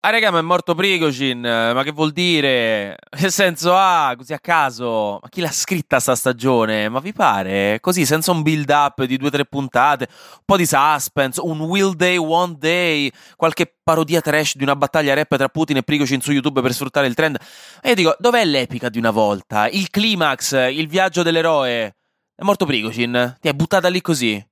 Ah, raga, ma è morto Prigozhin, ma che vuol dire? Che senso ha? Così a caso? Ma chi l'ha scritta sta stagione? Ma vi pare? Così, senza un build up di due o tre puntate, un po' di suspense, un will day, one day, qualche parodia trash di una battaglia rap tra Putin e Prigozhin su YouTube per sfruttare il trend. E io dico, dov'è l'epica di una volta? Il climax, il viaggio dell'eroe? È morto Prigozhin? Ti è buttata lì così?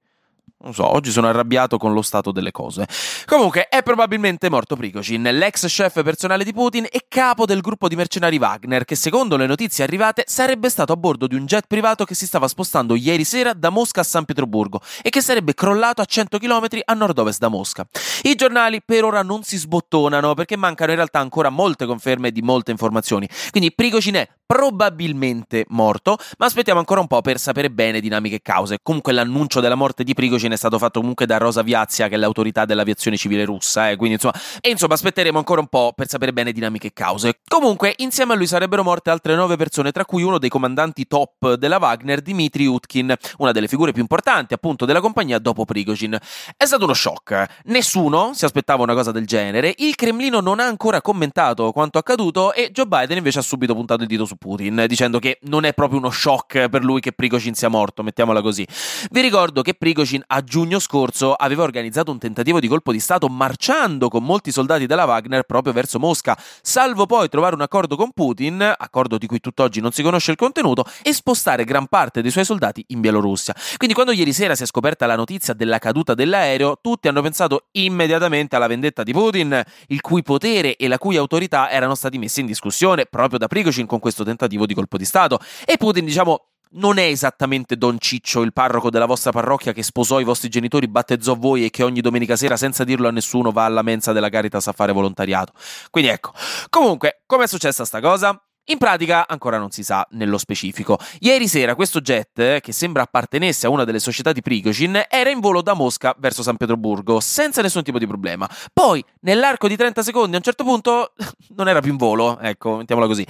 Non so, oggi sono arrabbiato con lo stato delle cose. Comunque, è probabilmente morto Prigozhin, l'ex chef personale di Putin e capo del gruppo di mercenari Wagner, che secondo le notizie arrivate sarebbe stato a bordo di un jet privato che si stava spostando ieri sera da Mosca a San Pietroburgo e che sarebbe crollato a 100 km a nord-ovest da Mosca. I giornali per ora non si sbottonano perché mancano in realtà ancora molte conferme di molte informazioni. Quindi Prigozhin è probabilmente morto, ma aspettiamo ancora un po' per sapere bene dinamiche e cause. Comunque l'annuncio della morte di Prigozhin è stato fatto comunque da Rosa Viazia, che è l'autorità dell'aviazione civile russa, eh, quindi insomma, e insomma aspetteremo ancora un po' per sapere bene dinamiche e cause. Comunque, insieme a lui sarebbero morte altre nove persone, tra cui uno dei comandanti top della Wagner, Dmitry Utkin, una delle figure più importanti appunto della compagnia dopo Prigozhin. È stato uno shock. Nessuno si aspettava una cosa del genere, il Cremlino non ha ancora commentato quanto accaduto e Joe Biden invece ha subito puntato il dito su Putin, dicendo che non è proprio uno shock per lui che Prigozhin sia morto, mettiamola così. Vi ricordo che Prigozhin a giugno scorso aveva organizzato un tentativo di colpo di Stato marciando con molti soldati della Wagner proprio verso Mosca, salvo poi trovare un accordo con Putin, accordo di cui tutt'oggi non si conosce il contenuto, e spostare gran parte dei suoi soldati in Bielorussia. Quindi quando ieri sera si è scoperta la notizia della caduta dell'aereo, tutti hanno pensato immediatamente alla vendetta di Putin, il cui potere e la cui autorità erano stati messi in discussione proprio da Prigozhin con questo tentativo di colpo di Stato. E Putin, diciamo, non è esattamente Don Ciccio, il parroco della vostra parrocchia che sposò i vostri genitori, battezzò voi e che ogni domenica sera, senza dirlo a nessuno, va alla mensa della Caritas a fare volontariato. Quindi ecco. Comunque, com'è successa sta cosa? In pratica ancora non si sa nello specifico. Ieri sera questo jet, che sembra appartenesse a una delle società di Prigozhin, era in volo da Mosca verso San Pietroburgo, senza nessun tipo di problema. Poi, nell'arco di 30 secondi, a un certo punto, non era più in volo, ecco, mettiamola così.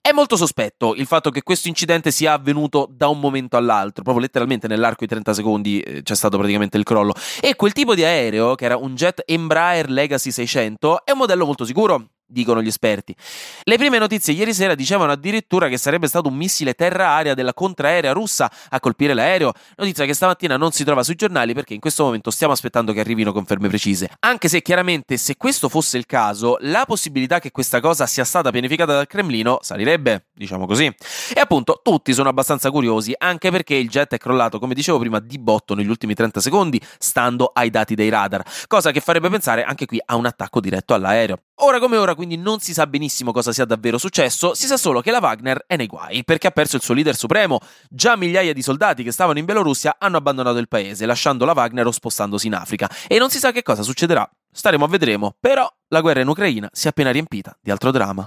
È molto sospetto il fatto che questo incidente sia avvenuto da un momento all'altro, proprio letteralmente nell'arco di 30 secondi eh, c'è stato praticamente il crollo. E quel tipo di aereo, che era un jet Embraer Legacy 600, è un modello molto sicuro dicono gli esperti. Le prime notizie ieri sera dicevano addirittura che sarebbe stato un missile terra-aria della contraerea russa a colpire l'aereo, notizia che stamattina non si trova sui giornali perché in questo momento stiamo aspettando che arrivino conferme precise. Anche se chiaramente se questo fosse il caso, la possibilità che questa cosa sia stata pianificata dal Cremlino salirebbe, diciamo così. E appunto tutti sono abbastanza curiosi, anche perché il jet è crollato, come dicevo prima, di botto negli ultimi 30 secondi, stando ai dati dei radar, cosa che farebbe pensare anche qui a un attacco diretto all'aereo. Ora come ora quindi non si sa benissimo cosa sia davvero successo, si sa solo che la Wagner è nei guai perché ha perso il suo leader supremo. Già migliaia di soldati che stavano in Bielorussia hanno abbandonato il paese, lasciando la Wagner o spostandosi in Africa e non si sa che cosa succederà. Staremo a vedremo, però la guerra in Ucraina si è appena riempita di altro dramma.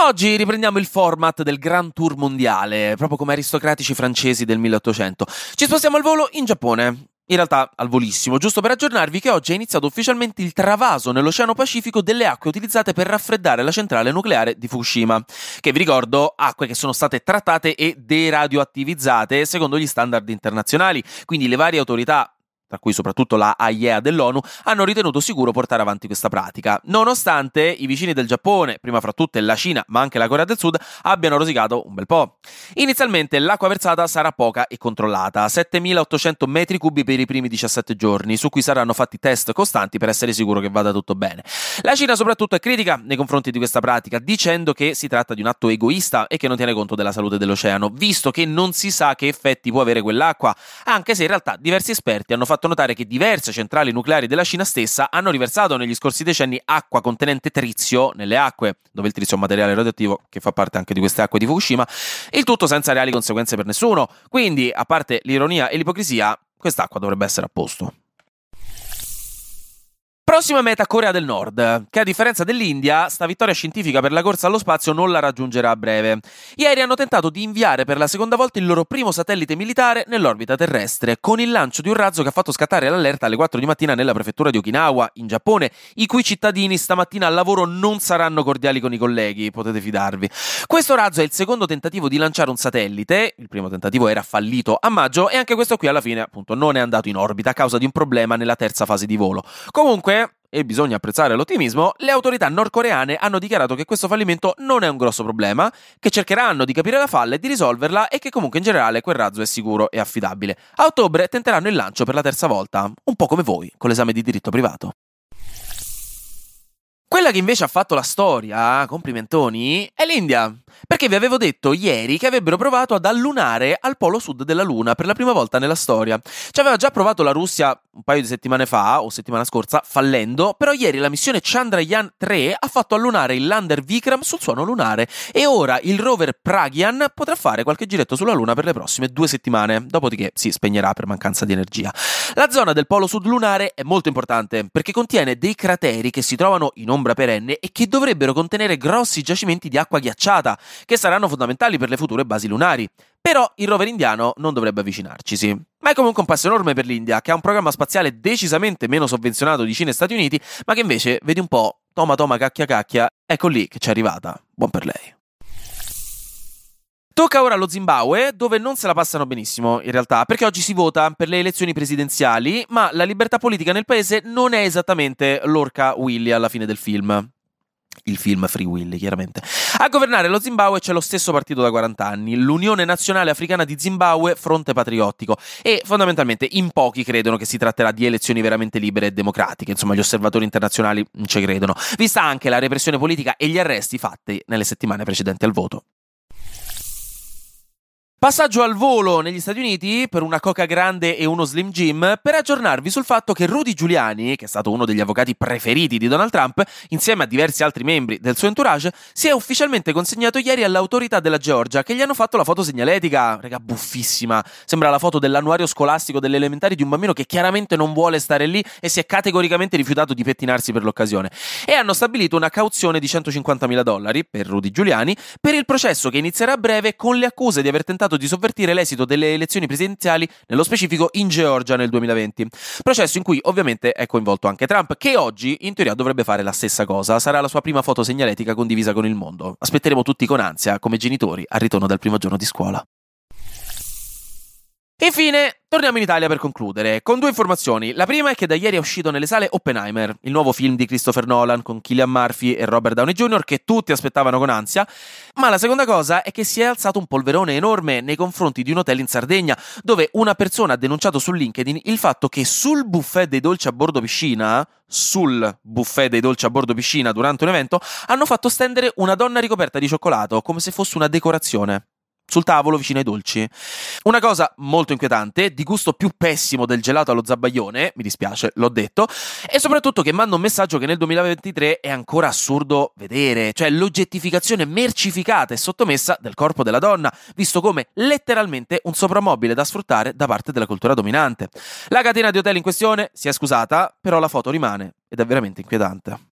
Oggi riprendiamo il format del Grand Tour mondiale, proprio come aristocratici francesi del 1800. Ci spostiamo al volo in Giappone in realtà al volissimo, giusto per aggiornarvi che oggi è iniziato ufficialmente il travaso nell'Oceano Pacifico delle acque utilizzate per raffreddare la centrale nucleare di Fukushima, che vi ricordo acque che sono state trattate e deradioattivizzate secondo gli standard internazionali, quindi le varie autorità tra cui soprattutto la AIEA dell'ONU, hanno ritenuto sicuro portare avanti questa pratica, nonostante i vicini del Giappone, prima fra tutte la Cina, ma anche la Corea del Sud, abbiano rosicato un bel po'. Inizialmente l'acqua versata sarà poca e controllata, 7800 metri cubi per i primi 17 giorni, su cui saranno fatti test costanti per essere sicuro che vada tutto bene. La Cina soprattutto è critica nei confronti di questa pratica, dicendo che si tratta di un atto egoista e che non tiene conto della salute dell'oceano, visto che non si sa che effetti può avere quell'acqua, anche se in realtà diversi esperti hanno fatto fatto notare che diverse centrali nucleari della Cina stessa hanno riversato negli scorsi decenni acqua contenente trizio nelle acque, dove il trizio è un materiale radioattivo che fa parte anche di queste acque di Fukushima, il tutto senza reali conseguenze per nessuno. Quindi, a parte l'ironia e l'ipocrisia, quest'acqua dovrebbe essere a posto. Prossima meta Corea del Nord, che a differenza dell'India, sta vittoria scientifica per la corsa allo spazio non la raggiungerà a breve. Ieri hanno tentato di inviare per la seconda volta il loro primo satellite militare nell'orbita terrestre, con il lancio di un razzo che ha fatto scattare l'allerta alle 4 di mattina nella prefettura di Okinawa, in Giappone, i cui cittadini stamattina al lavoro non saranno cordiali con i colleghi, potete fidarvi. Questo razzo è il secondo tentativo di lanciare un satellite, il primo tentativo era fallito a maggio e anche questo qui alla fine appunto non è andato in orbita a causa di un problema nella terza fase di volo. Comunque e bisogna apprezzare l'ottimismo, le autorità nordcoreane hanno dichiarato che questo fallimento non è un grosso problema, che cercheranno di capire la falla e di risolverla e che comunque in generale quel razzo è sicuro e affidabile. A ottobre tenteranno il lancio per la terza volta, un po' come voi, con l'esame di diritto privato. Quella che invece ha fatto la storia, complimentoni, è l'India. Perché vi avevo detto ieri che avrebbero provato ad allunare al polo sud della Luna per la prima volta nella storia. Ci aveva già provato la Russia un paio di settimane fa, o settimana scorsa, fallendo, però ieri la missione Chandrayaan 3 ha fatto allunare il lander Vikram sul suono lunare e ora il rover Pragyan potrà fare qualche giretto sulla Luna per le prossime due settimane, dopodiché si spegnerà per mancanza di energia. La zona del polo sud lunare è molto importante perché contiene dei crateri che si trovano in ombra perenne e che dovrebbero contenere grossi giacimenti di acqua ghiacciata, che saranno fondamentali per le future basi lunari. Però il rover indiano non dovrebbe avvicinarcisi. Ma è comunque un passo enorme per l'India, che ha un programma spaziale decisamente meno sovvenzionato di Cina e Stati Uniti, ma che invece, vedi un po', toma toma cacchia cacchia, ecco lì che c'è arrivata. Buon per lei. Tocca ora allo Zimbabwe, dove non se la passano benissimo, in realtà, perché oggi si vota per le elezioni presidenziali, ma la libertà politica nel paese non è esattamente l'orca Willy alla fine del film il film Free Willy, chiaramente. A governare lo Zimbabwe c'è lo stesso partito da 40 anni, l'Unione Nazionale Africana di Zimbabwe, Fronte Patriottico, e fondamentalmente in pochi credono che si tratterà di elezioni veramente libere e democratiche, insomma gli osservatori internazionali non ci credono, vista anche la repressione politica e gli arresti fatti nelle settimane precedenti al voto. Passaggio al volo negli Stati Uniti per una coca grande e uno Slim Jim per aggiornarvi sul fatto che Rudy Giuliani, che è stato uno degli avvocati preferiti di Donald Trump, insieme a diversi altri membri del suo entourage, si è ufficialmente consegnato ieri all'autorità della Georgia che gli hanno fatto la foto segnaletica, rega buffissima. Sembra la foto dell'annuario scolastico delle elementari di un bambino che chiaramente non vuole stare lì e si è categoricamente rifiutato di pettinarsi per l'occasione. E hanno stabilito una cauzione di 150.000 dollari per Rudy Giuliani per il processo che inizierà a breve con le accuse di aver tentato tentato di sovvertire l'esito delle elezioni presidenziali, nello specifico in Georgia nel 2020. Processo in cui ovviamente è coinvolto anche Trump, che oggi in teoria dovrebbe fare la stessa cosa. Sarà la sua prima foto segnaletica condivisa con il mondo. Aspetteremo tutti con ansia, come genitori, al ritorno dal primo giorno di scuola. Infine, torniamo in Italia per concludere, con due informazioni. La prima è che da ieri è uscito nelle sale Oppenheimer, il nuovo film di Christopher Nolan con Killian Murphy e Robert Downey Jr., che tutti aspettavano con ansia. Ma la seconda cosa è che si è alzato un polverone enorme nei confronti di un hotel in Sardegna, dove una persona ha denunciato su LinkedIn il fatto che sul buffet dei dolci a bordo piscina, sul buffet dei dolci a bordo piscina durante un evento, hanno fatto stendere una donna ricoperta di cioccolato, come se fosse una decorazione sul tavolo vicino ai dolci. Una cosa molto inquietante, di gusto più pessimo del gelato allo zabbaglione, mi dispiace, l'ho detto, e soprattutto che manda un messaggio che nel 2023 è ancora assurdo vedere, cioè l'oggettificazione mercificata e sottomessa del corpo della donna, visto come letteralmente un soprammobile da sfruttare da parte della cultura dominante. La catena di hotel in questione si è scusata, però la foto rimane ed è veramente inquietante.